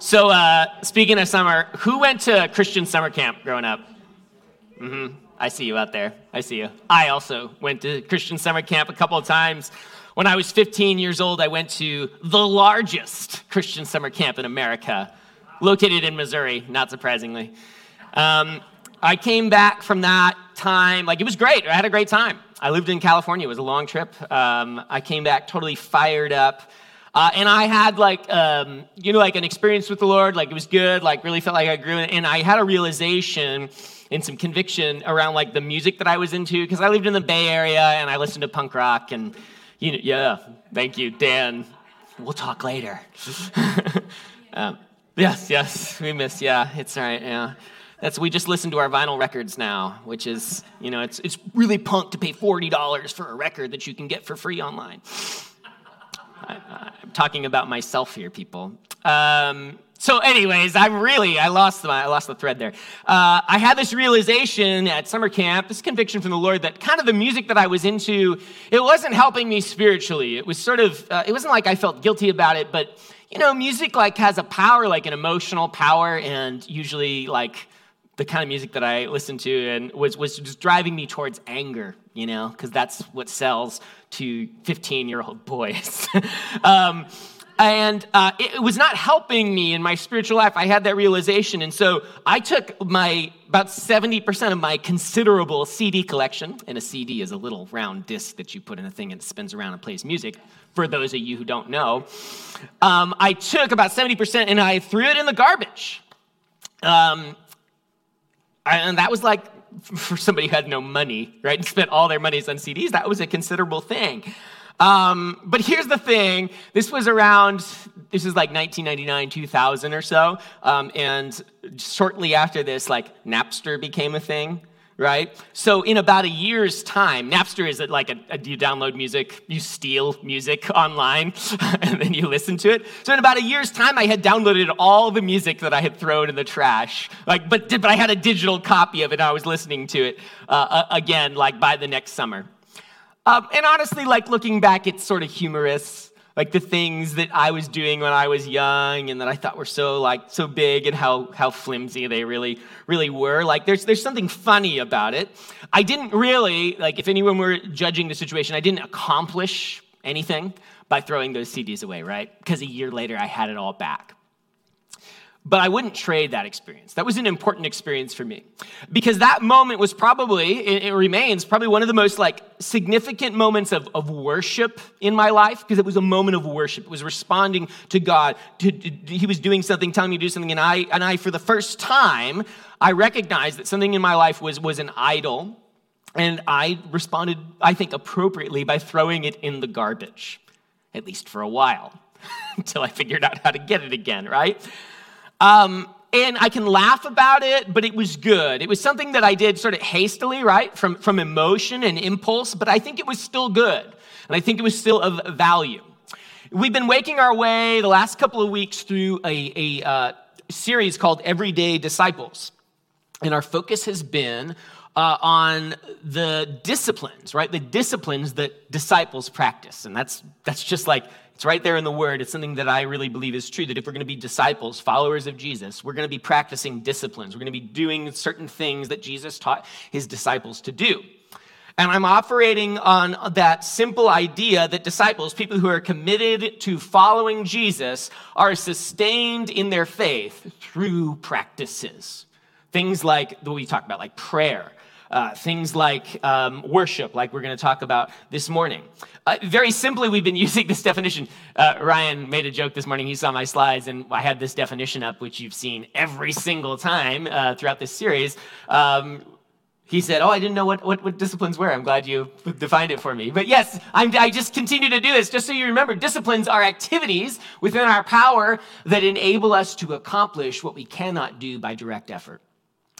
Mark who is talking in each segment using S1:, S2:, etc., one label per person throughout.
S1: So, uh, speaking of summer, who went to Christian summer camp growing up? Mm-hmm. I see you out there. I see you. I also went to Christian summer camp a couple of times. When I was 15 years old, I went to the largest Christian summer camp in America, located in Missouri, not surprisingly. Um, I came back from that time, like it was great. I had a great time. I lived in California. It was a long trip. Um, I came back totally fired up. Uh, and I had like, um, you know, like an experience with the Lord. Like it was good. Like really felt like I grew. And I had a realization and some conviction around like the music that I was into because I lived in the Bay Area and I listened to punk rock and, you know, yeah, thank you, Dan. We'll talk later. um, yes, yes, we miss. Yeah, it's all right. Yeah. That's we just listen to our vinyl records now, which is, you know, it's, it's really punk to pay $40 for a record that you can get for free online. I, am talking about myself here, people. Um, so, anyways, I'm really I lost the I lost the thread there. Uh, I had this realization at summer camp, this conviction from the Lord that kind of the music that I was into, it wasn't helping me spiritually. It was sort of uh, it wasn't like I felt guilty about it, but you know, music like has a power, like an emotional power, and usually like the kind of music that I listened to and was, was just driving me towards anger, you know, because that's what sells to 15 year old boys. um, and uh, it was not helping me in my spiritual life. I had that realization. And so I took my about 70% of my considerable CD collection, and a CD is a little round disc that you put in a thing and spins around and plays music, for those of you who don't know. Um, I took about 70% and I threw it in the garbage. Um, and that was like for somebody who had no money, right, and spent all their monies on CDs, that was a considerable thing. Um, but here's the thing this was around, this is like 1999, 2000 or so. Um, and shortly after this, like Napster became a thing right? So in about a year's time, Napster is like a, a, you download music, you steal music online, and then you listen to it. So in about a year's time, I had downloaded all the music that I had thrown in the trash. Like, but but I had a digital copy of it. and I was listening to it uh, again, like by the next summer. Um, and honestly, like looking back, it's sort of humorous like the things that I was doing when I was young and that I thought were so like so big and how how flimsy they really really were. Like there's there's something funny about it. I didn't really like if anyone were judging the situation, I didn't accomplish anything by throwing those CDs away, right? Because a year later I had it all back. But I wouldn't trade that experience. That was an important experience for me. Because that moment was probably, it, remains probably one of the most like significant moments of, of worship in my life, because it was a moment of worship. It was responding to God. To, to, he was doing something, telling me to do something, and I, and I, for the first time, I recognized that something in my life was, was an idol. And I responded, I think, appropriately by throwing it in the garbage, at least for a while, until I figured out how to get it again, right? Um, and I can laugh about it, but it was good. It was something that I did sort of hastily, right, from, from emotion and impulse, but I think it was still good. And I think it was still of value. We've been waking our way the last couple of weeks through a, a uh, series called Everyday Disciples. And our focus has been uh, on the disciplines, right? The disciplines that disciples practice. And that's, that's just like it's right there in the word. It's something that I really believe is true that if we're going to be disciples, followers of Jesus, we're going to be practicing disciplines. We're going to be doing certain things that Jesus taught his disciples to do. And I'm operating on that simple idea that disciples, people who are committed to following Jesus, are sustained in their faith through practices. Things like what we talk about, like prayer, uh, things like um, worship, like we're going to talk about this morning. Uh, very simply, we've been using this definition. Uh, Ryan made a joke this morning. He saw my slides, and I had this definition up, which you've seen every single time uh, throughout this series. Um, he said, Oh, I didn't know what, what, what, disciplines were. I'm glad you defined it for me. But yes, I'm, I just continue to do this just so you remember disciplines are activities within our power that enable us to accomplish what we cannot do by direct effort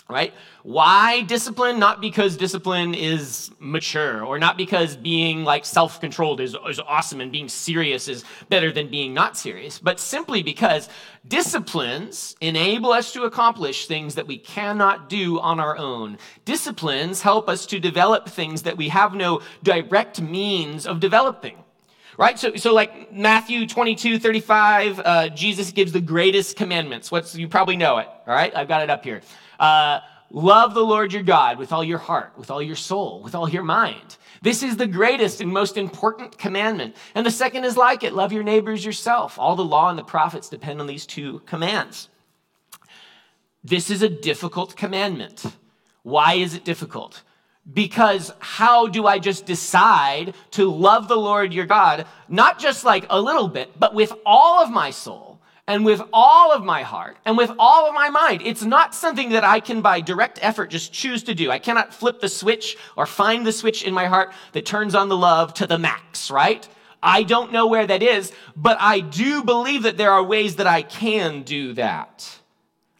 S1: right? Why discipline? Not because discipline is mature or not because being like self controlled is, is awesome and being serious is better than being not serious, but simply because disciplines enable us to accomplish things that we cannot do on our own. Disciplines help us to develop things that we have no direct means of developing. right? So, so like Matthew 22, 35, uh, Jesus gives the greatest commandments. What's, you probably know it, all right? I've got it up here. Uh, love the Lord your God with all your heart, with all your soul, with all your mind. This is the greatest and most important commandment. And the second is like it love your neighbors yourself. All the law and the prophets depend on these two commands. This is a difficult commandment. Why is it difficult? Because how do I just decide to love the Lord your God, not just like a little bit, but with all of my soul and with all of my heart and with all of my mind? It's not something that I can by direct effort just choose to do. I cannot flip the switch or find the switch in my heart that turns on the love to the max, right? I don't know where that is, but I do believe that there are ways that I can do that.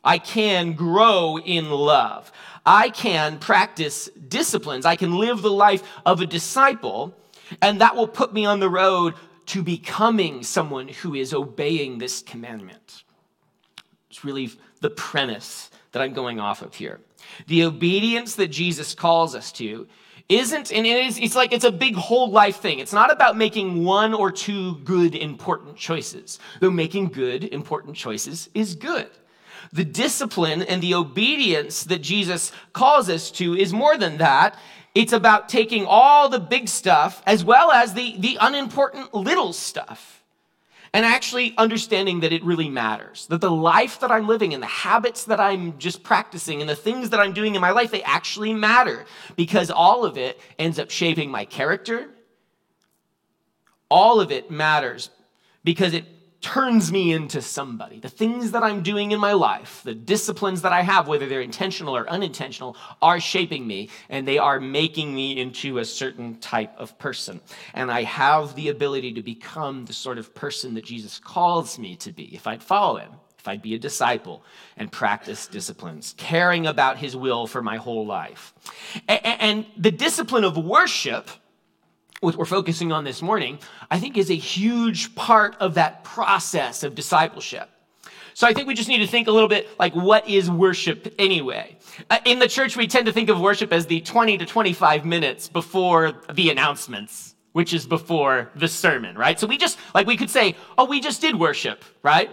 S1: I can grow in love. I can practice disciplines. I can live the life of a disciple, and that will put me on the road to becoming someone who is obeying this commandment. It's really the premise that I'm going off of here. The obedience that Jesus calls us to isn't, and it is, it's like it's a big whole life thing. It's not about making one or two good, important choices, though making good, important choices is good. The discipline and the obedience that Jesus calls us to is more than that. It's about taking all the big stuff as well as the, the unimportant little stuff and actually understanding that it really matters. That the life that I'm living and the habits that I'm just practicing and the things that I'm doing in my life, they actually matter because all of it ends up shaping my character. All of it matters because it turns me into somebody. The things that I'm doing in my life, the disciplines that I have, whether they're intentional or unintentional, are shaping me and they are making me into a certain type of person. And I have the ability to become the sort of person that Jesus calls me to be if I'd follow him. If I'd be a disciple and practice disciplines, caring about his will for my whole life. And the discipline of worship what we're focusing on this morning, I think is a huge part of that process of discipleship. So I think we just need to think a little bit like what is worship anyway? Uh, in the church, we tend to think of worship as the 20 to 25 minutes before the announcements, which is before the sermon, right? So we just, like we could say, oh, we just did worship, right?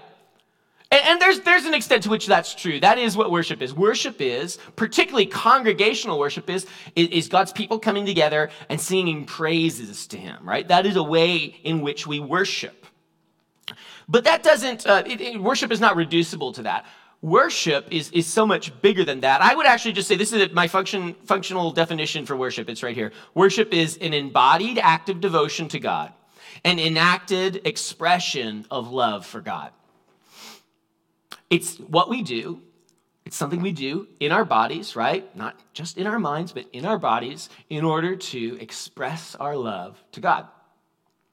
S1: And, and, there's, there's an extent to which that's true. That is what worship is. Worship is, particularly congregational worship is, is, is God's people coming together and singing praises to Him, right? That is a way in which we worship. But that doesn't, uh, it, it, worship is not reducible to that. Worship is, is so much bigger than that. I would actually just say this is my function, functional definition for worship. It's right here. Worship is an embodied act of devotion to God, an enacted expression of love for God. It's what we do. It's something we do in our bodies, right? Not just in our minds, but in our bodies in order to express our love to God.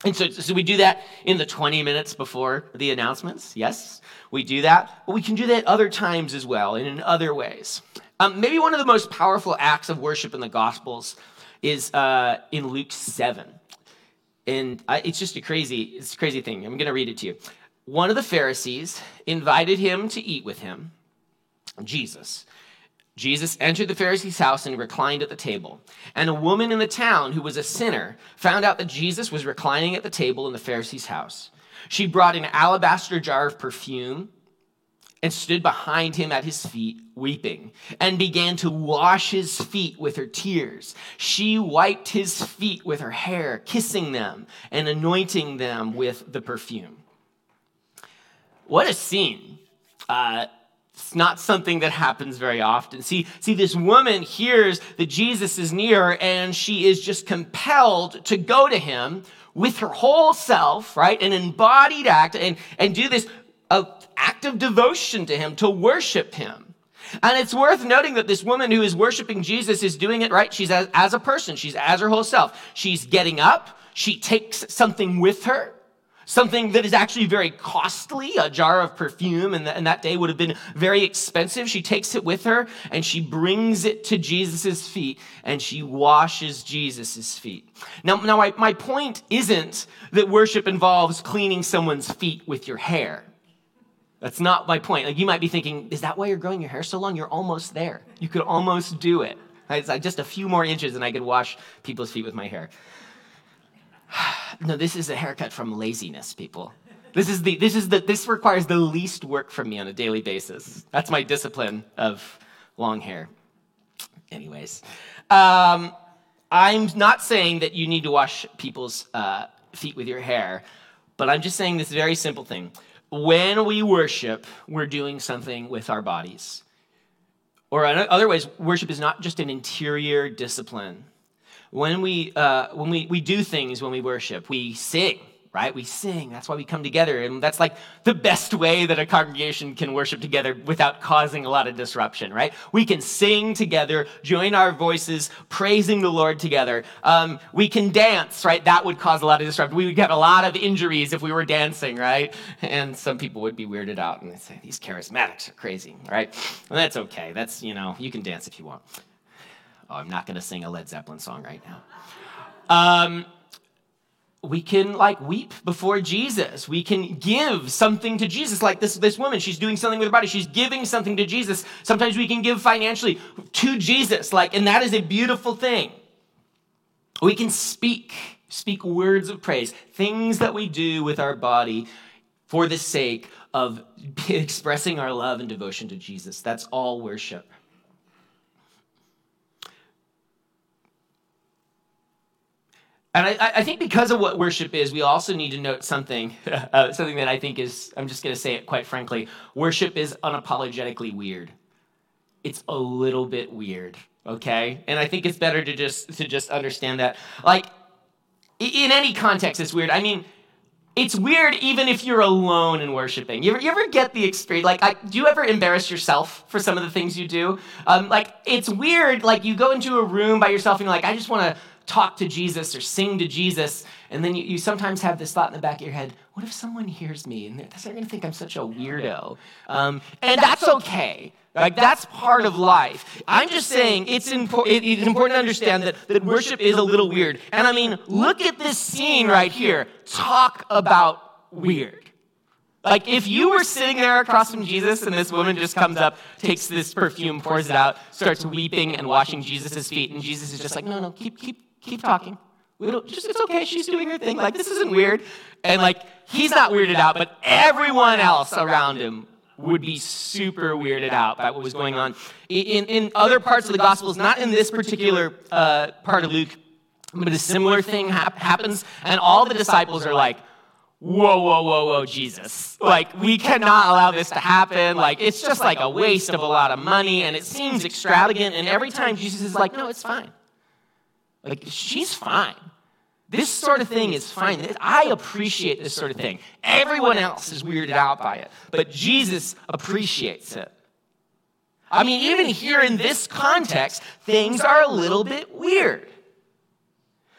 S1: And so, so we do that in the 20 minutes before the announcements. Yes, we do that. But we can do that other times as well and in other ways. Um, maybe one of the most powerful acts of worship in the Gospels is uh, in Luke 7. And I, it's just a crazy, it's a crazy thing. I'm going to read it to you one of the Pharisees invited him to eat with him, Jesus. Jesus entered the Pharisee's house and reclined at the table. And a woman in the town who was a sinner found out that Jesus was reclining at the table in the Pharisee's house. She brought an alabaster jar of perfume and stood behind him at his feet, weeping, and began to wash his feet with her tears. She wiped his feet with her hair, kissing them and anointing them with the perfume. What a scene. Uh, it's not something that happens very often. See, see, this woman hears that Jesus is near and she is just compelled to go to him with her whole self, right? An embodied act and, and do this uh, act of devotion to him, to worship him. And it's worth noting that this woman who is worshiping Jesus is doing it right. She's as, as a person. She's as her whole self. She's getting up. She takes something with her something that is actually very costly, a jar of perfume, and, and that day would have been very expensive. She takes it with her and she brings it to Jesus' feet and she washes Jesus' feet. Now, now my, my point isn't that worship involves cleaning someone's feet with your hair. That's not my point. Like you might be thinking, is that why you're growing your hair so long? You're almost there. You could almost do it. It's like just a few more inches and I could wash people's feet with my hair. no, this is a haircut from laziness, people. This is the this is the this requires the least work from me on a daily basis. That's my discipline of long hair. Anyways, um, I'm not saying that you need to wash people's uh, feet with your hair, but I'm just saying this very simple thing. When we worship, we're doing something with our bodies. Or in other ways, worship is not just an interior discipline. When we, uh, when we, we do things when we worship, we sing, right? We sing. That's why we come together. And that's like the best way that a congregation can worship together without causing a lot of disruption, right? We can sing together, join our voices, praising the Lord together. Um, we can dance, right? That would cause a lot of disruption. We would get a lot of injuries if we were dancing, right? And some people would be weirded out and they'd say, these charismatics are crazy, right? And that's okay. That's, you know, you can dance if you want. Oh, I'm not going to sing a Led Zeppelin song right now. Um, we can like weep before Jesus. We can give something to Jesus. Like this, this woman, she's doing something with her body. She's giving something to Jesus. Sometimes we can give financially to Jesus. Like, and that is a beautiful thing. We can speak, speak words of praise, things that we do with our body for the sake of expressing our love and devotion to Jesus. That's all worship. And I, I, think because of what worship is, we also need to note something, uh, something that I think is, I'm just going to say it quite frankly. Worship is unapologetically weird. It's a little bit weird, okay? And I think it's better to just to just understand that. Like, in any context, it's weird. I mean, it's weird even if you're alone in worshiping. You ever, you ever get the experience? Like, I, do you ever embarrass yourself for some of the things you do? Um, like, it's weird. Like, you go into a room by yourself and you're like, I just want to talk to Jesus or sing to Jesus. And then you, you sometimes have this thought in the back of your head what if someone hears me and they're, they're going to think I'm such a weirdo? Um, and that's okay. Like, that's part of life. I'm just saying it's, impo- it, it's important to understand that, that worship is a little weird. And I mean, look at this scene right here. Talk about weird. Like, if you were sitting there across from Jesus and this woman just comes up, takes this perfume, pours it out, starts weeping and washing Jesus' feet, and Jesus is just like, no, no, keep, keep, keep talking. We don't, just, it's okay. She's doing her thing. Like, this isn't weird. And, like, he's not weirded out, but everyone else around him would be super weirded out by what was going on. In, in other parts of the Gospels, not in this particular uh, part of Luke, but a similar thing hap- happens, and all the disciples are like, whoa, whoa, whoa, whoa, Jesus. Like, we cannot allow this to happen. Like, it's just like a waste of a lot of money, and it seems extravagant. And every time Jesus is like, no, it's fine. Like, she's fine. This sort of thing is fine. I appreciate this sort of thing. Everyone else is weirded out by it, but Jesus appreciates it. I mean, even here in this context, things are a little bit weird.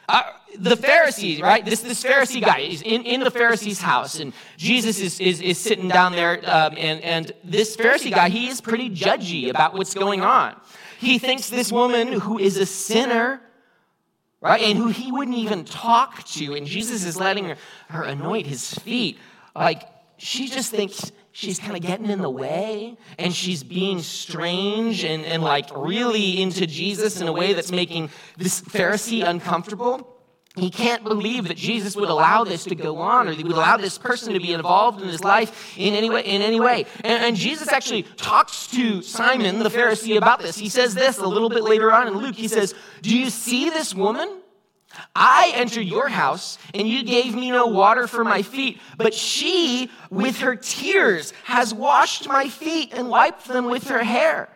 S1: Uh, the Pharisees, right? This, this Pharisee guy is in, in the Pharisee's house, and Jesus is, is, is sitting down there, um, and, and this Pharisee guy, he is pretty judgy about what's going on. He thinks this woman who is a sinner, right, and who he wouldn't even talk to, and Jesus is letting her, her anoint his feet, like, she just thinks she's kind of getting in the way and she's being strange and, and like really into Jesus in a way that's making this Pharisee uncomfortable. He can't believe that Jesus would allow this to go on or he would allow this person to be involved in his life in any way. In any way. And, and Jesus actually talks to Simon, the Pharisee, about this. He says this a little bit later on in Luke. He says, Do you see this woman? I entered your house and you gave me no water for my feet, but she, with her tears, has washed my feet and wiped them with her hair.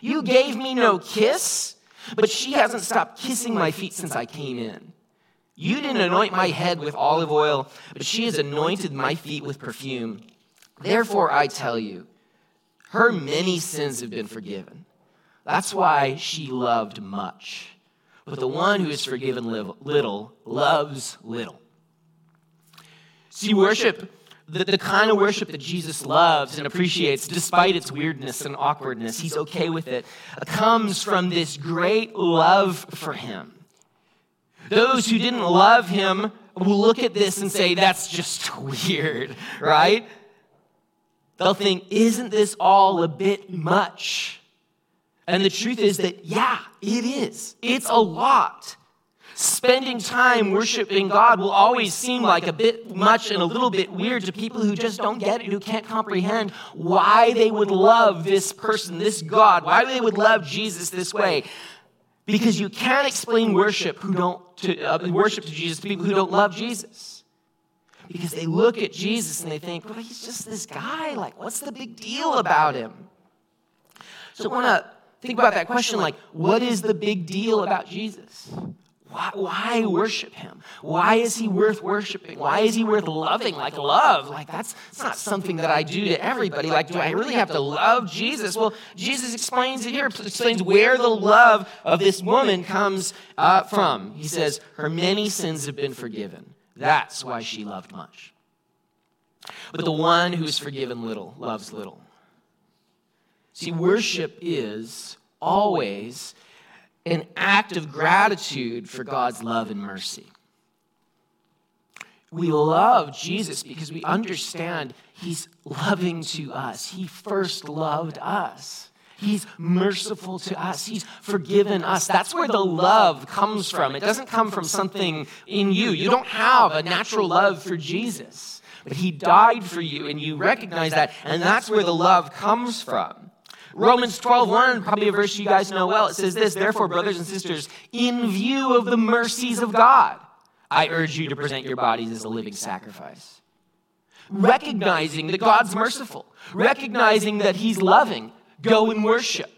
S1: You gave me no kiss, but she hasn't stopped kissing my feet since I came in. You didn't anoint my head with olive oil, but she has anointed my feet with perfume. Therefore, I tell you, her many sins have been forgiven. That's why she loved much. But the one who is forgiven little loves little. See, worship, the, the kind of worship that Jesus loves and appreciates, despite its weirdness and awkwardness, he's okay with it, comes from this great love for him. Those who didn't love him will look at this and say, that's just weird, right? They'll think, isn't this all a bit much? And the truth is that, yeah, it is. It's a lot.
S2: spending time worshiping God will always seem like a bit much and a little bit weird to people who just don't get it, who can't comprehend why they would love this person, this God, why they would love Jesus this way. Because you can't explain worship who don't to, uh, worship to Jesus to people who don't love Jesus. Because they look at Jesus and they think, well, he's just this guy. Like, what's the big deal about him? So I want to think about that question like, what is the big deal about Jesus? Why, why, worship him? Why is he worth worshiping? Why is he worth loving? Like love, like that's, that's not something that I do to everybody. Like, do I really have to love Jesus? Well, Jesus explains it here, explains where the love of this woman comes uh, from. He says, Her many sins have been forgiven. That's why she loved much. But the one who's forgiven little loves little. See, worship is always an act of gratitude for God's love and mercy. We love Jesus because we understand He's loving to us. He first loved us. He's merciful to us. He's forgiven us. That's where the love comes from. It doesn't come from something in you. You don't have a natural love for Jesus, but He died for you, and you recognize that, and that's where the love comes from. Romans 12, 1, probably a verse you guys know well. It says this Therefore, brothers and sisters, in view of the mercies of God, I urge you to present your bodies as a living sacrifice. Recognizing that God's merciful, recognizing that He's loving, go and worship.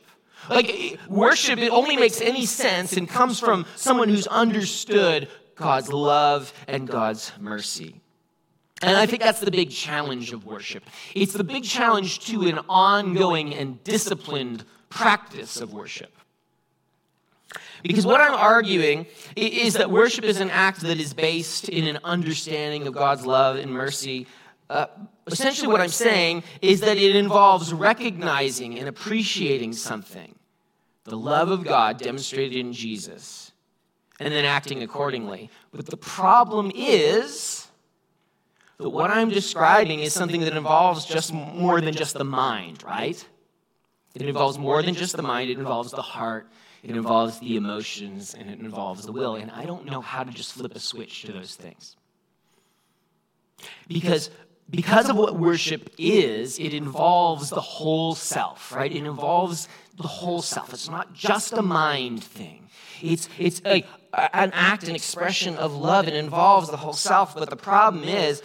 S2: Like, worship, it only makes any sense and comes from someone who's understood God's love and God's mercy. And I think that's the big challenge of worship. It's the big challenge to an ongoing and disciplined practice of worship. Because what I'm arguing is that worship is an act that is based in an understanding of God's love and mercy. Uh, essentially, what I'm saying is that it involves recognizing and appreciating something the love of God demonstrated in Jesus and then acting accordingly. But the problem is but what I'm describing is something that involves just more than just the mind, right? It involves more than just the mind, it involves the heart, it involves the emotions, and it involves the will. And I don't know how to just flip a switch to those things. Because because of what worship is, it involves the whole self, right? It involves the whole self. It's not just a mind thing. It's, it's a, an act, an expression of love. It involves the whole self. But the problem is,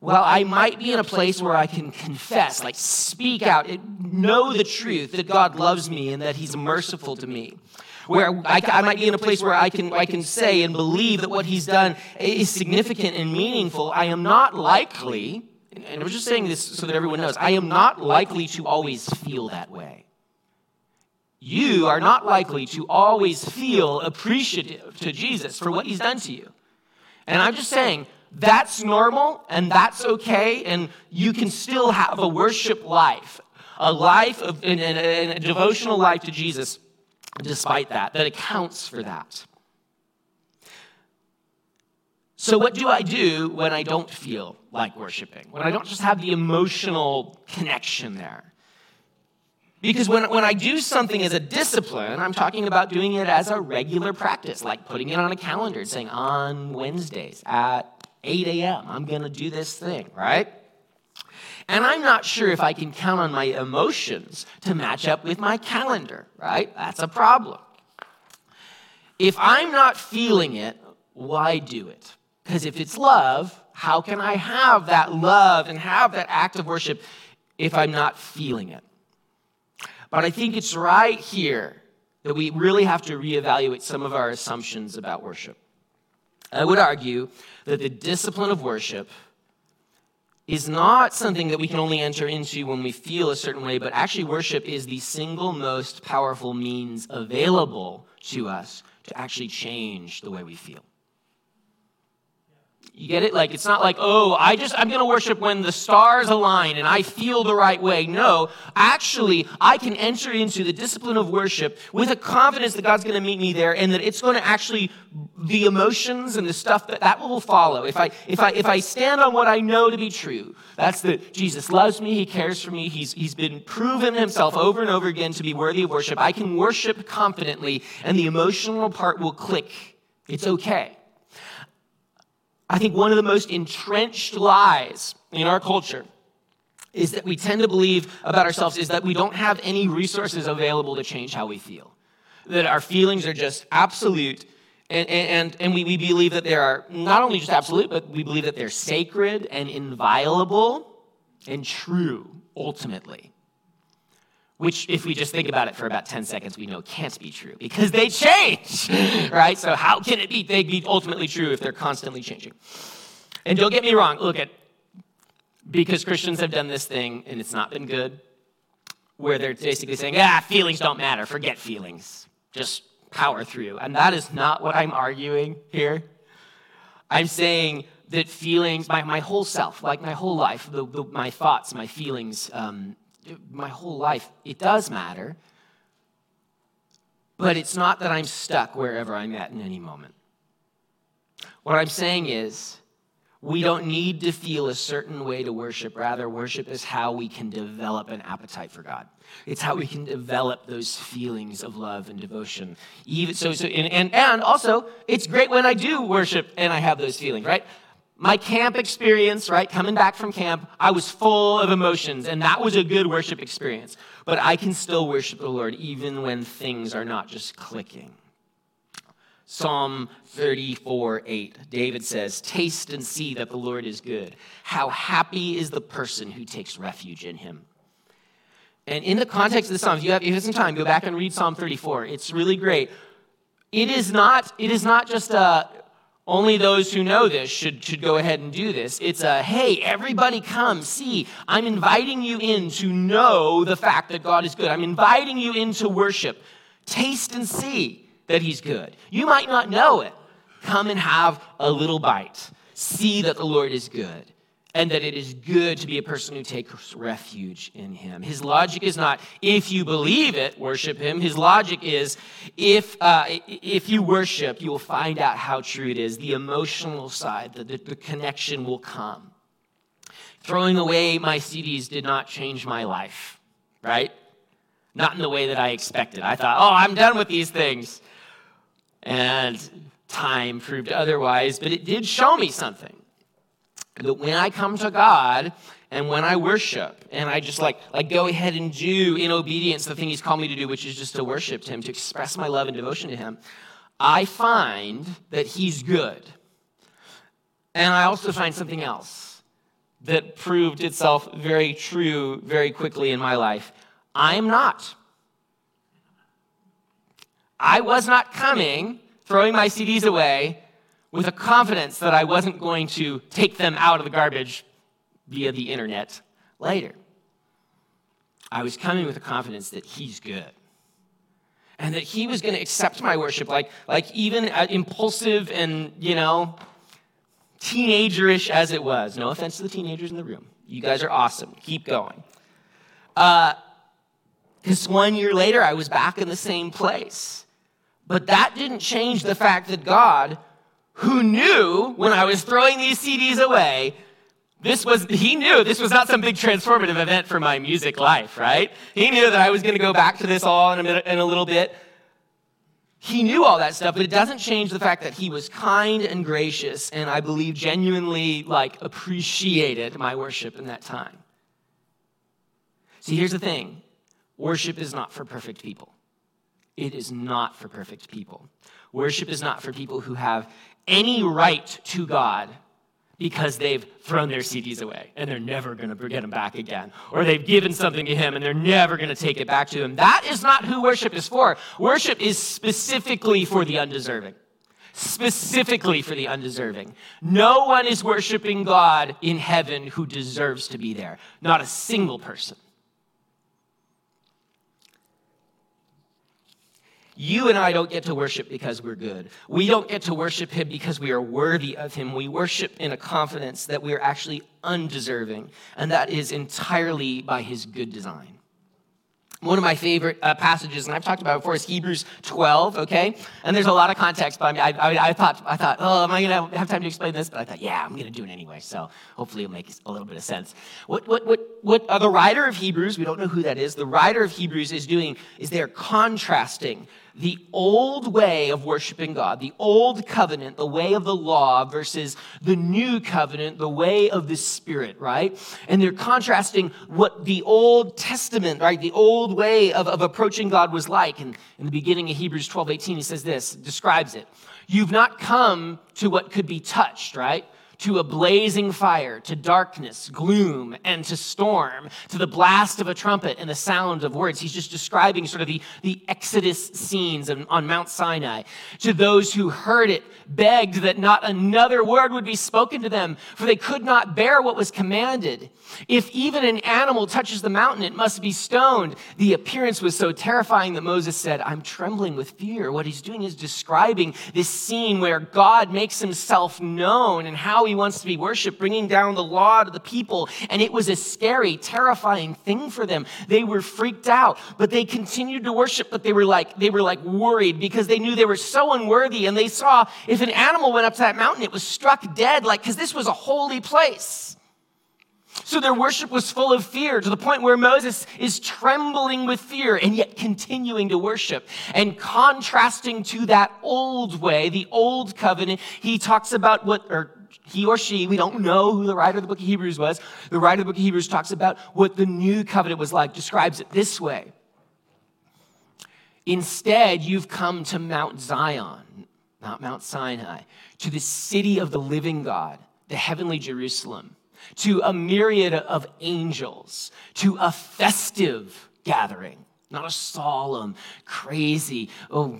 S2: well, I might be in a place where I can confess, like speak out, know the truth that God loves me and that He's merciful to me. Where I, I, might be in a place where I can, I can say and believe that what He's done is significant and meaningful. I am not likely, and I'm just saying this so that everyone knows, I am not likely to always feel that way. You are not likely to always feel appreciative to Jesus for what He's done to you. And I'm just saying, that's normal and that's okay, and you can still have a worship life, a life of a devotional life to Jesus, despite that, that accounts for that. So, what do I do when I don't feel like worshiping? When I don't just have the emotional connection there? Because when, when I do something as a discipline, I'm talking about doing it as a regular practice, like putting it on a calendar and saying on Wednesdays at 8 a.m. I'm going to do this thing, right? And I'm not sure if I can count on my emotions to match up with my calendar, right? That's a problem. If I'm not feeling it, why do it? Because if it's love, how can I have that love and have that act of worship if I'm not feeling it? But I think it's right here that we really have to reevaluate some of our assumptions about worship. I would argue that the discipline of worship is not something that we can only enter into when we feel a certain way, but actually, worship is the single most powerful means available to us to actually change the way we feel. You get it? Like, it's not like, oh, I just, I'm going to worship when the stars align and I feel the right way. No, actually, I can enter into the discipline of worship with a confidence that God's going to meet me there and that it's going to actually, the emotions and the stuff that that will follow. If I, if I, if I stand on what I know to be true, that's that Jesus loves me, He cares for me, He's, He's been proven Himself over and over again to be worthy of worship. I can worship confidently and the emotional part will click It's okay. I think one of the most entrenched lies in our culture is that we tend to believe about ourselves is that we don't have any resources available to change how we feel. That our feelings are just absolute. And, and, and we, we believe that they are not only just absolute, but we believe that they're sacred and inviolable and true, ultimately. Which, if we just think about it for about 10 seconds, we know can't be true because they change, right? So, how can it be they be ultimately true if they're constantly changing? And don't get me wrong, look at because Christians have done this thing and it's not been good, where they're basically saying, ah, feelings don't matter, forget feelings, just power through. And that is not what I'm arguing here. I'm saying that feelings, my, my whole self, like my whole life, the, the, my thoughts, my feelings, um, my whole life, it does matter. But it's not that I'm stuck wherever I'm at in any moment. What I'm saying is, we don't need to feel a certain way to worship. Rather, worship is how we can develop an appetite for God. It's how we can develop those feelings of love and devotion. Even so, so and, and, and also, it's great when I do worship and I have those feelings, right? My camp experience, right, coming back from camp, I was full of emotions, and that was a good worship experience. But I can still worship the Lord even when things are not just clicking. Psalm 34 8, David says, Taste and see that the Lord is good. How happy is the person who takes refuge in him. And in the context of the Psalms, you have, you have some time, go back and read Psalm 34. It's really great. It is not, it is not just a, only those who know this should, should go ahead and do this. It's a, hey, everybody come, see, I'm inviting you in to know the fact that God is good. I'm inviting you into worship. Taste and see that he's good. You might not know it. Come and have a little bite. See that the Lord is good and that it is good to be a person who takes refuge in him. His logic is not if you believe it, worship him. His logic is if, uh, if you worship, you will find out how true it is. The emotional side, the, the, the connection will come. Throwing away my CDs did not change my life, right? Not in the way that I expected. I thought, oh, I'm done with these things and time proved otherwise, but it did show me something. That when I come to God and when I worship and I just like, like go ahead and do in obedience the thing He's called me to do, which is just to worship Him, to express my love and devotion to Him, I find that He's good. And I also find something else that proved itself very true very quickly in my life. I am not. I was not coming, throwing my CDs away, with a confidence that I wasn't going to take them out of the garbage via the internet later. I was coming with a confidence that He's good. And that He was going to accept my worship, like, like even impulsive and, you know, teenagerish as it was. No offense to the teenagers in the room. You guys are awesome. Keep going. Because uh, one year later, I was back in the same place. But that didn't change the fact that God, who knew when I was throwing these CDs away, this was, he knew this was not some big transformative event for my music life, right? He knew that I was going to go back to this all in a, minute, in a little bit. He knew all that stuff, but it doesn't change the fact that he was kind and gracious, and I believe genuinely like appreciated my worship in that time. See, here's the thing worship is not for perfect people. It is not for perfect people. Worship is not for people who have any right to God because they've thrown their CDs away and they're never going to get them back again. Or they've given something to Him and they're never going to take it back to Him. That is not who worship is for. Worship is specifically for the undeserving. Specifically for the undeserving. No one is worshiping God in heaven who deserves to be there. Not a single person. You and I don't get to worship because we're good. We don't get to worship Him because we are worthy of Him. We worship in a confidence that we are actually undeserving, and that is entirely by His good design. One of my favorite uh, passages, and I've talked about before, is Hebrews 12, okay? And there's a lot of context, but I, I, I thought, I thought, oh, am I going to have time to explain this? But I thought, yeah, I'm going to do it anyway, so hopefully it'll make a little bit of sense. What, what, what, what uh, the writer of Hebrews, we don't know who that is, the writer of Hebrews is doing is they're contrasting the old way of worshiping God, the old covenant, the way of the law, versus the new covenant, the way of the Spirit, right? And they're contrasting what the Old Testament, right, the old way of, of approaching God was like. And in the beginning of Hebrews 12 18, he says this, describes it. You've not come to what could be touched, right? To a blazing fire, to darkness, gloom, and to storm, to the blast of a trumpet and the sound of words. He's just describing sort of the, the Exodus scenes on, on Mount Sinai. To those who heard it, begged that not another word would be spoken to them, for they could not bear what was commanded. If even an animal touches the mountain, it must be stoned. The appearance was so terrifying that Moses said, I'm trembling with fear. What he's doing is describing this scene where God makes himself known and how he wants to be worshiped, bringing down the law to the people. And it was a scary, terrifying thing for them. They were freaked out, but they continued to worship, but they were like, they were like worried because they knew they were so unworthy. And they saw if an animal went up to that mountain, it was struck dead, like, because this was a holy place. So their worship was full of fear to the point where Moses is trembling with fear and yet continuing to worship. And contrasting to that old way, the old covenant, he talks about what, or he or she, we don't know who the writer of the book of Hebrews was. The writer of the book of Hebrews talks about what the new covenant was like, describes it this way. Instead, you've come to Mount Zion, not Mount Sinai, to the city of the living God, the heavenly Jerusalem, to a myriad of angels, to a festive gathering not a solemn, crazy, oh,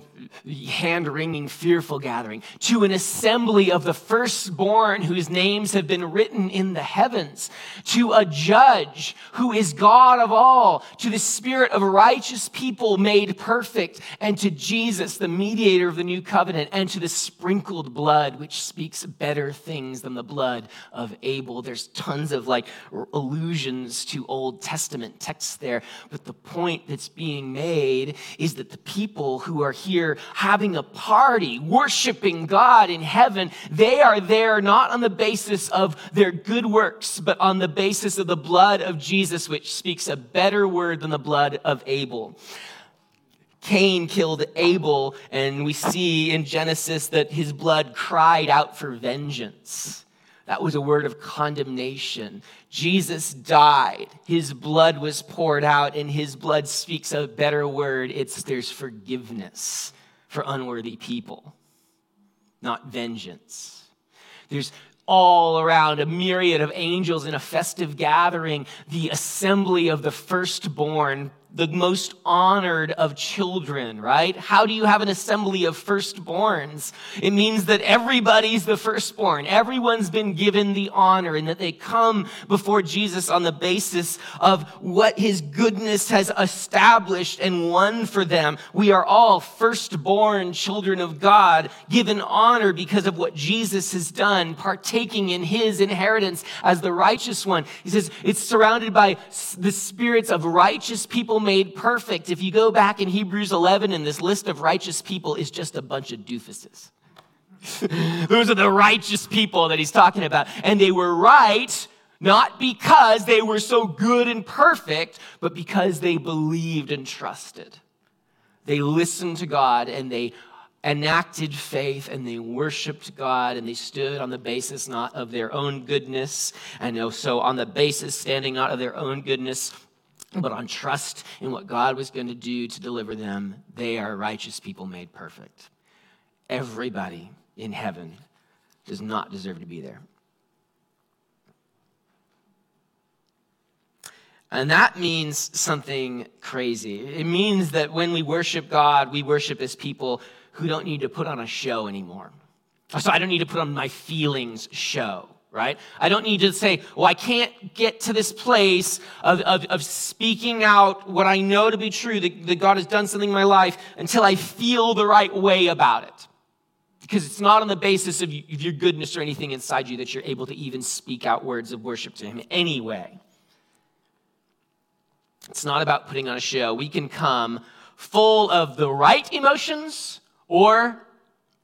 S2: hand wringing, fearful gathering, to an assembly of the firstborn whose names have been written in the heavens, to a judge who is God of all, to the spirit of righteous people made perfect, and to Jesus, the mediator of the new covenant, and to the sprinkled blood, which speaks better things than the blood of Abel. There's tons of like allusions to Old Testament texts there, but the point that's being made is that the people who are here having a party, worshiping God in heaven, they are there not on the basis of their good works, but on the basis of the blood of Jesus, which speaks a better word than the blood of Abel. Cain killed Abel, and we see in Genesis that his blood cried out for vengeance. That was a word of condemnation. Jesus died. His blood was poured out, and his blood speaks a better word. It's there's forgiveness for unworthy people, not vengeance. There's all around a myriad of angels in a festive gathering, the assembly of the firstborn the most honored of children, right? How do you have an assembly of firstborns? It means that everybody's the firstborn. Everyone's been given the honor and that they come before Jesus on the basis of what his goodness has established and won for them. We are all firstborn children of God, given honor because of what Jesus has done, partaking in his inheritance as the righteous one. He says it's surrounded by the spirits of righteous people made perfect. If you go back in Hebrews 11, and this list of righteous people is just a bunch of doofuses. Those are the righteous people that he's talking about. And they were right not because they were so good and perfect, but because they believed and trusted. They listened to God and they enacted faith and they worshiped God and they stood on the basis not of their own goodness and so on the basis standing not of their own goodness but on trust in what God was going to do to deliver them, they are righteous people made perfect. Everybody in heaven does not deserve to be there. And that means something crazy. It means that when we worship God, we worship as people who don't need to put on a show anymore. So I don't need to put on my feelings show right? I don't need to say, well, I can't get to this place of, of, of speaking out what I know to be true, that, that God has done something in my life until I feel the right way about it. Because it's not on the basis of, of your goodness or anything inside you that you're able to even speak out words of worship to Him anyway. It's not about putting on a show. We can come full of the right emotions or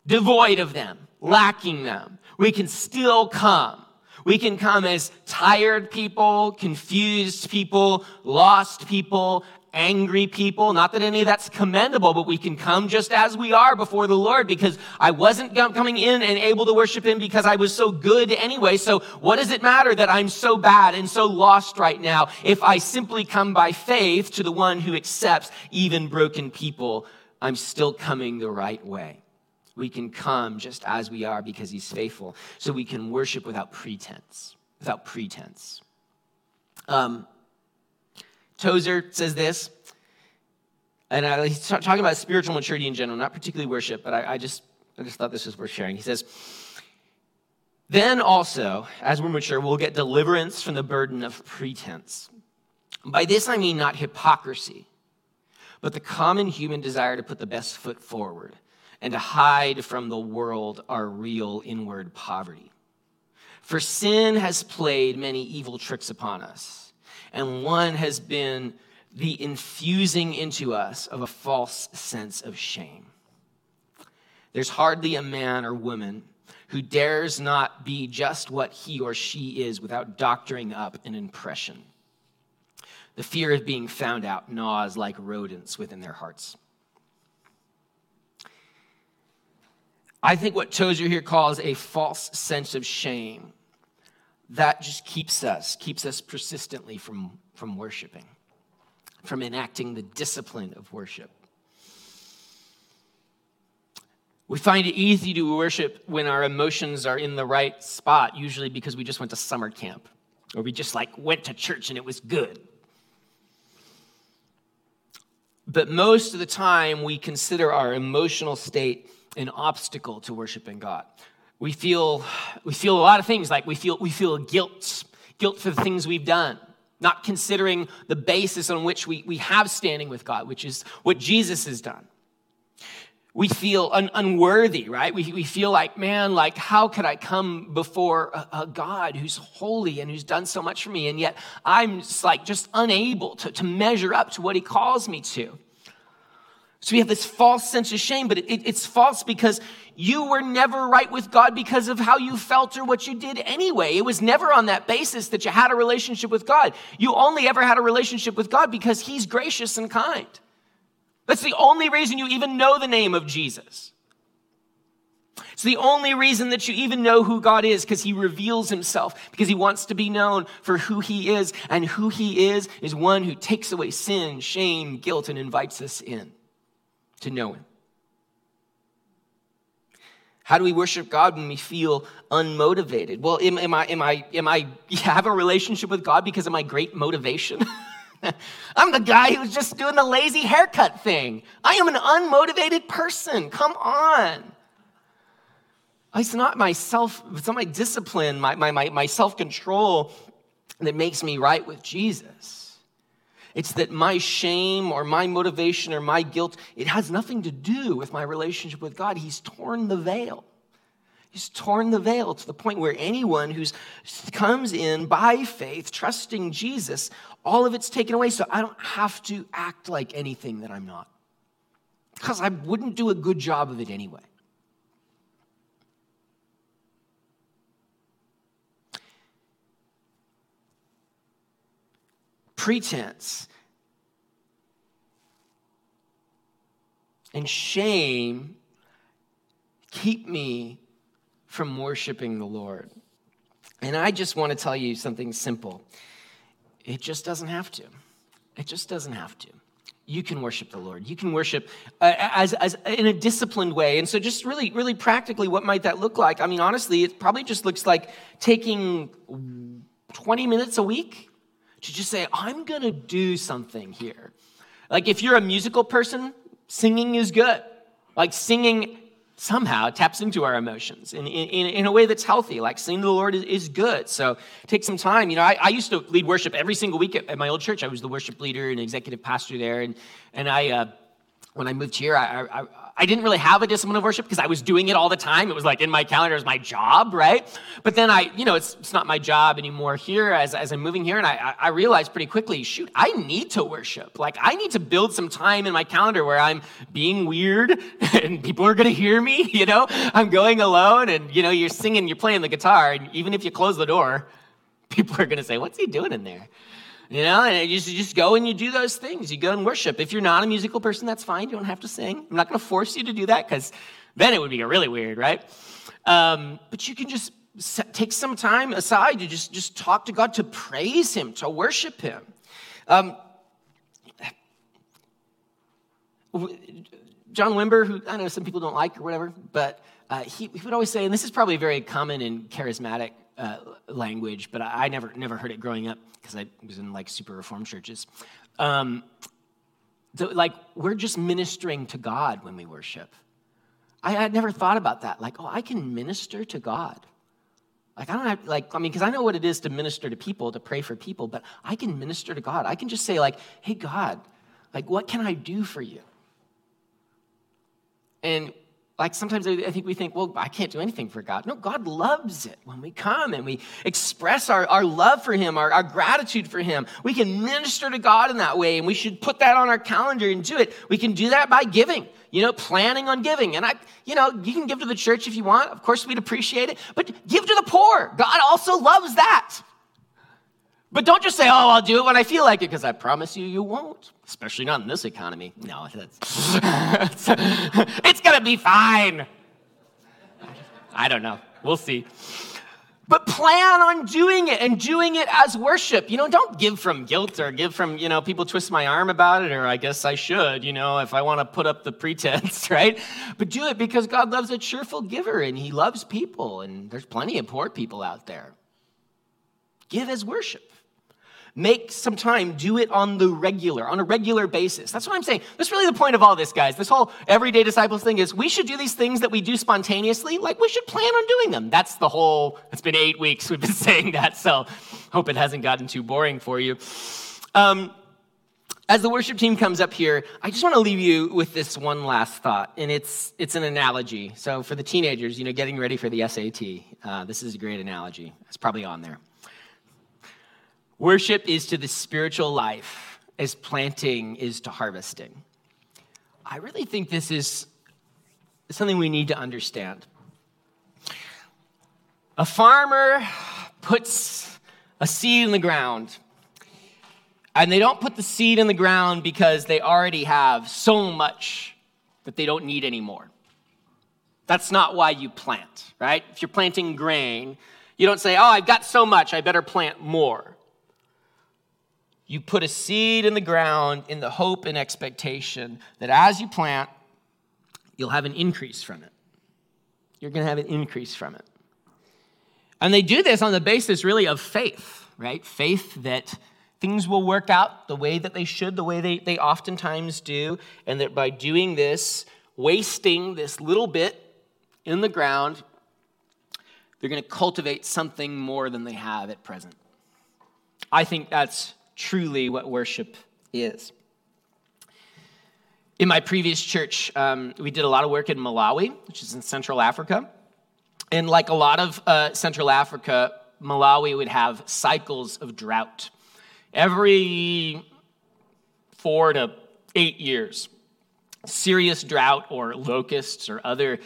S2: devoid of them, lacking them we can still come We can come as tired people, confused people, lost people, angry people. Not that any of that's commendable, but we can come just as we are before the Lord because I wasn't coming in and able to worship Him because I was so good anyway. So what does it matter that I'm so bad and so lost right now if I simply come by faith to the one who accepts even broken people? I'm still coming the right way. We can come just as we are because he's faithful. So we can worship without pretense. Without pretense. Um, Tozer says this, and I, he's talking about spiritual maturity in general, not particularly worship, but I, I, just, I just thought this was worth sharing. He says, Then also, as we're mature, we'll get deliverance from the burden of pretense. By this I mean not hypocrisy, but the common human desire to put the best foot forward and to hide from the world our real inward poverty. For sin has played many evil tricks upon us, and one has been the infusing into us of a false sense of shame. There's hardly a man or woman who dares not be just what he or she is without doctoring up an impression. The fear of being found out gnaws like rodents within their hearts. I think what Tozer here calls a false sense of shame that just keeps us, keeps us persistently from, from worshiping, from enacting the discipline of worship. We find it easy to worship when our emotions are in the right spot, usually because we just went to summer camp or we just like went to church and it was good. But most of the time, we consider our emotional state an obstacle to worshiping God. We feel, we feel a lot of things like we feel, we feel guilt, guilt for the things we've done, not considering the basis on which we, we have standing with God, which is what Jesus has done. We feel un- unworthy, right? We, we feel like, man, like, how could I come before a, a, God who's holy and who's done so much for me? And yet I'm just like, just unable to, to measure up to what he calls me to. So we have this false sense of shame, but it, it, it's false because you were never right with God because of how you felt or what you did anyway. It was never on that basis that you had a relationship with God. You only ever had a relationship with God because He's gracious and kind. That's the only reason you even know the name of Jesus. It's the only reason that you even know who God is because He reveals Himself, because He wants to be known for who He is. And who He is is one who takes away sin, shame, guilt, and invites us in to know Him. How do we worship God when we feel unmotivated? Well, am, am, I, am, I, am I have a relationship with God because of my great motivation? I'm the guy who's just doing the lazy haircut thing. I am an unmotivated person. Come on. Uh, it's not my self, it's not my discipline, my, my, my, my self control that makes me right with Jesus. It's that my shame or my motivation or my guilt, it has nothing to do with my relationship with God. He's torn the veil. He's torn the veil to the point where anyone who comes in by faith, trusting Jesus, all of it's taken away. So I don't have to act like anything that I'm not. Because I wouldn't do a good job of it anyway. Pretense. And shame keep me from worshiping the Lord. And I just want to tell you something simple. It just doesn't have to. It just doesn't have to. You can worship the Lord. You can worship uh, as, as in a disciplined way. And so, just really, really practically, what might that look like? I mean, honestly, it probably just looks like taking 20 minutes a week to just say, I'm going to do something here. Like if you're a musical person, singing is good. Like singing somehow taps into our emotions in, in, in a way that's healthy. Like singing to the Lord is, is good. So take some time. You know, I, I, used to lead worship every single week at, at, my old church. I was the worship leader and executive pastor there. And, and I, uh,
S1: when I moved here, I, I, I didn't really have a discipline of worship because I was doing it all the time. It was like in my calendar as my job, right? But then I, you know, it's, it's not my job anymore here as, as I'm moving here. And I, I realized pretty quickly, shoot, I need to worship. Like I need to build some time in my calendar where I'm being weird and people are going to hear me, you know? I'm going alone and, you know, you're singing, you're playing the guitar. And even if you close the door, people are going to say, what's he doing in there? You know, and you just, go and you do those things. You go and worship. If you're not a musical person, that's fine. You don't have to sing. I'm not going to force you to do that because then it would be really weird, right? Um, but you can just take some time aside to just, just talk to God, to praise Him, to worship Him. Um, John Wimber, who I know some people don't like or whatever, but uh, he, he, would always say, and this is probably very common in charismatic uh, language, but I, I, never never heard it growing up because I was in like super reformed churches. Um, so, like we're just ministering to God when we worship. I had never thought about that. Like, oh, I can minister to God. Like, I don't have, like, I mean, because I know what it is to minister to people, to pray for people, but I can minister to God. I can just say, like, hey, God, like, what can I do for you? And like sometimes I think we think, well, I can't do anything for God. No, God loves it when we come and we express our, our love for Him, our, our gratitude for Him. We can minister to God in that way, and we should put that on our calendar and do it. We can do that by giving, you know, planning on giving. And I, you know, you can give to the church if you want. Of course, we'd appreciate it, but give to the poor. God also loves that. But don't just say, oh, I'll do it when I feel like it, because I promise you, you won't, especially not in this economy. No, it's, it's going to be fine. I don't know. We'll see. But plan on doing it and doing it as worship. You know, don't give from guilt or give from, you know, people twist my arm about it, or I guess I should, you know, if I want to put up the pretense, right? But do it because God loves a cheerful giver and He loves people, and there's plenty of poor people out there. Give as worship. Make some time, do it on the regular, on a regular basis. That's what I'm saying. That's really the point of all this, guys. This whole everyday disciples thing is we should do these things that we do spontaneously, like we should plan on doing them. That's the whole, it's been eight weeks we've been saying that, so hope it hasn't gotten too boring for you. Um, as the worship team comes up here, I just want to leave you with this one last thought, and it's it's an analogy. So for the teenagers, you know, getting ready for the SAT, uh, this is a great analogy. It's probably on there. Worship is to the spiritual life as planting is to harvesting. I really think this is something we need to understand. A farmer puts a seed in the ground, and they don't put the seed in the ground because they already have so much that they don't need anymore. That's not why you plant, right? If you're planting grain, you don't say, Oh, I've got so much, I better plant more. You put a seed in the ground in the hope and expectation that as you plant, you'll have an increase from it. You're going to have an increase from it. And they do this on the basis really of faith, right? Faith that things will work out the way that they should, the way they, they oftentimes do, and that by doing this, wasting this little bit in the ground, they're going to cultivate something more than they have at present. I think that's truly what worship is. In my previous church, um, we did a lot of work in Malawi, which is in Central Africa. And like a lot of uh, Central Africa, Malawi would have cycles of drought. Every four to eight years, serious drought or locusts or other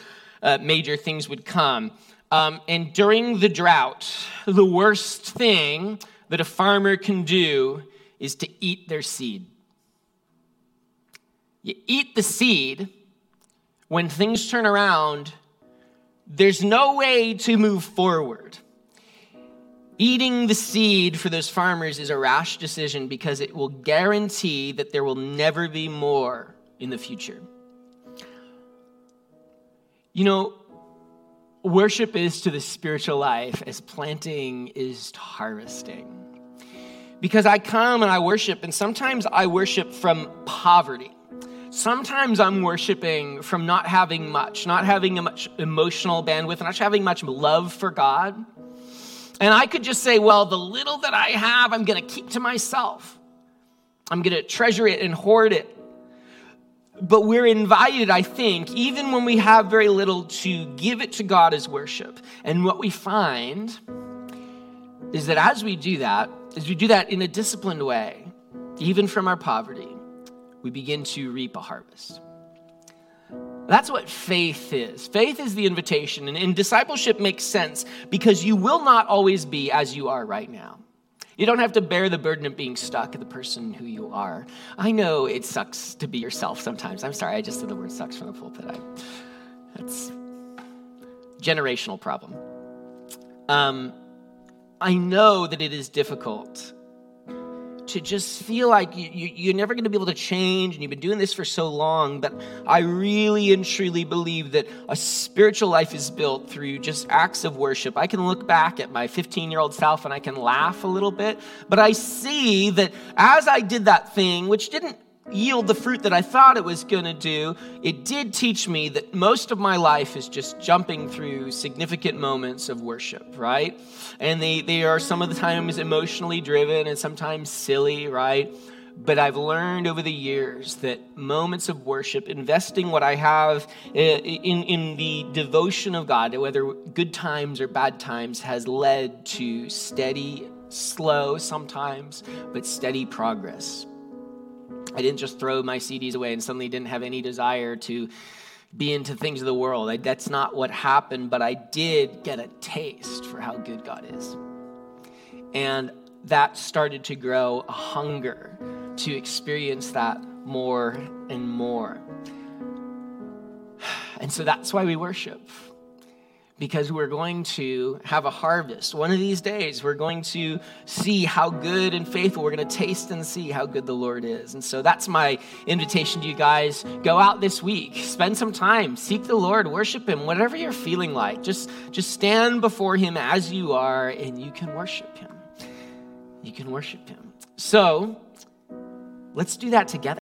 S1: uh, major things would come. Um, and during the drought, the worst thing that a farmer can do is to eat their seed. You eat the seed, when things turn around, there's no way to move forward. Eating the seed for those farmers is a rash decision because it will guarantee that there will never be more in the future. You know, worship is to the spiritual life as planting is to harvesting. Because I come and I worship, and sometimes I worship from poverty. Sometimes I'm worshiping from not having much, not having much emotional bandwidth, not having much love for God. And I could just say, well, the little that I have, I'm going to keep to myself. I'm going to treasure it and hoard it.
S2: But we're invited, I think, even when we have very little, to give it to God as worship. And what we find is that as we do that, as we do that in a disciplined way, even from our poverty, we begin to reap a harvest. That's what faith is. Faith is the invitation, and, and, discipleship makes sense because you will not always be as you are right now. You don't have to bear the burden of being stuck the person who you are. I know it sucks to be yourself sometimes. I'm sorry, I just said the word sucks from the pulpit. I, that's generational problem. Um, I know that it is difficult to just feel like you, you, are never going to be able to change and you've been doing this for so long. But I really and truly believe that a spiritual life is built through just acts of worship. I can look back at my 15 year old self and I can laugh a little bit, but I see that as I did that thing, which didn't yield the fruit that I thought it was going to do, it did teach me that most of my life is just jumping through significant moments of worship, right? And they, they are some of the times emotionally driven and sometimes silly, right? But I've learned over the years that moments of worship, investing what I have eh, in, in the devotion of God, whether good times or bad times, has led to steady, slow sometimes, but steady progress. I didn't just throw my CDs away and suddenly didn't have any desire to be into things of the world. I, that's not what happened, but I did get a taste for how good God is. And that started to grow a hunger to experience that more and more. And so that's why we worship because we're going to have a harvest. One of these days, we're going to see how good and faithful, we're going to taste and see how good the Lord is. And so that's my invitation to you guys. Go out this week, spend some time, seek the Lord, worship Him, whatever you're feeling like. Just, just stand before Him as you are, and you can worship Him. You can worship Him. So let's do that together.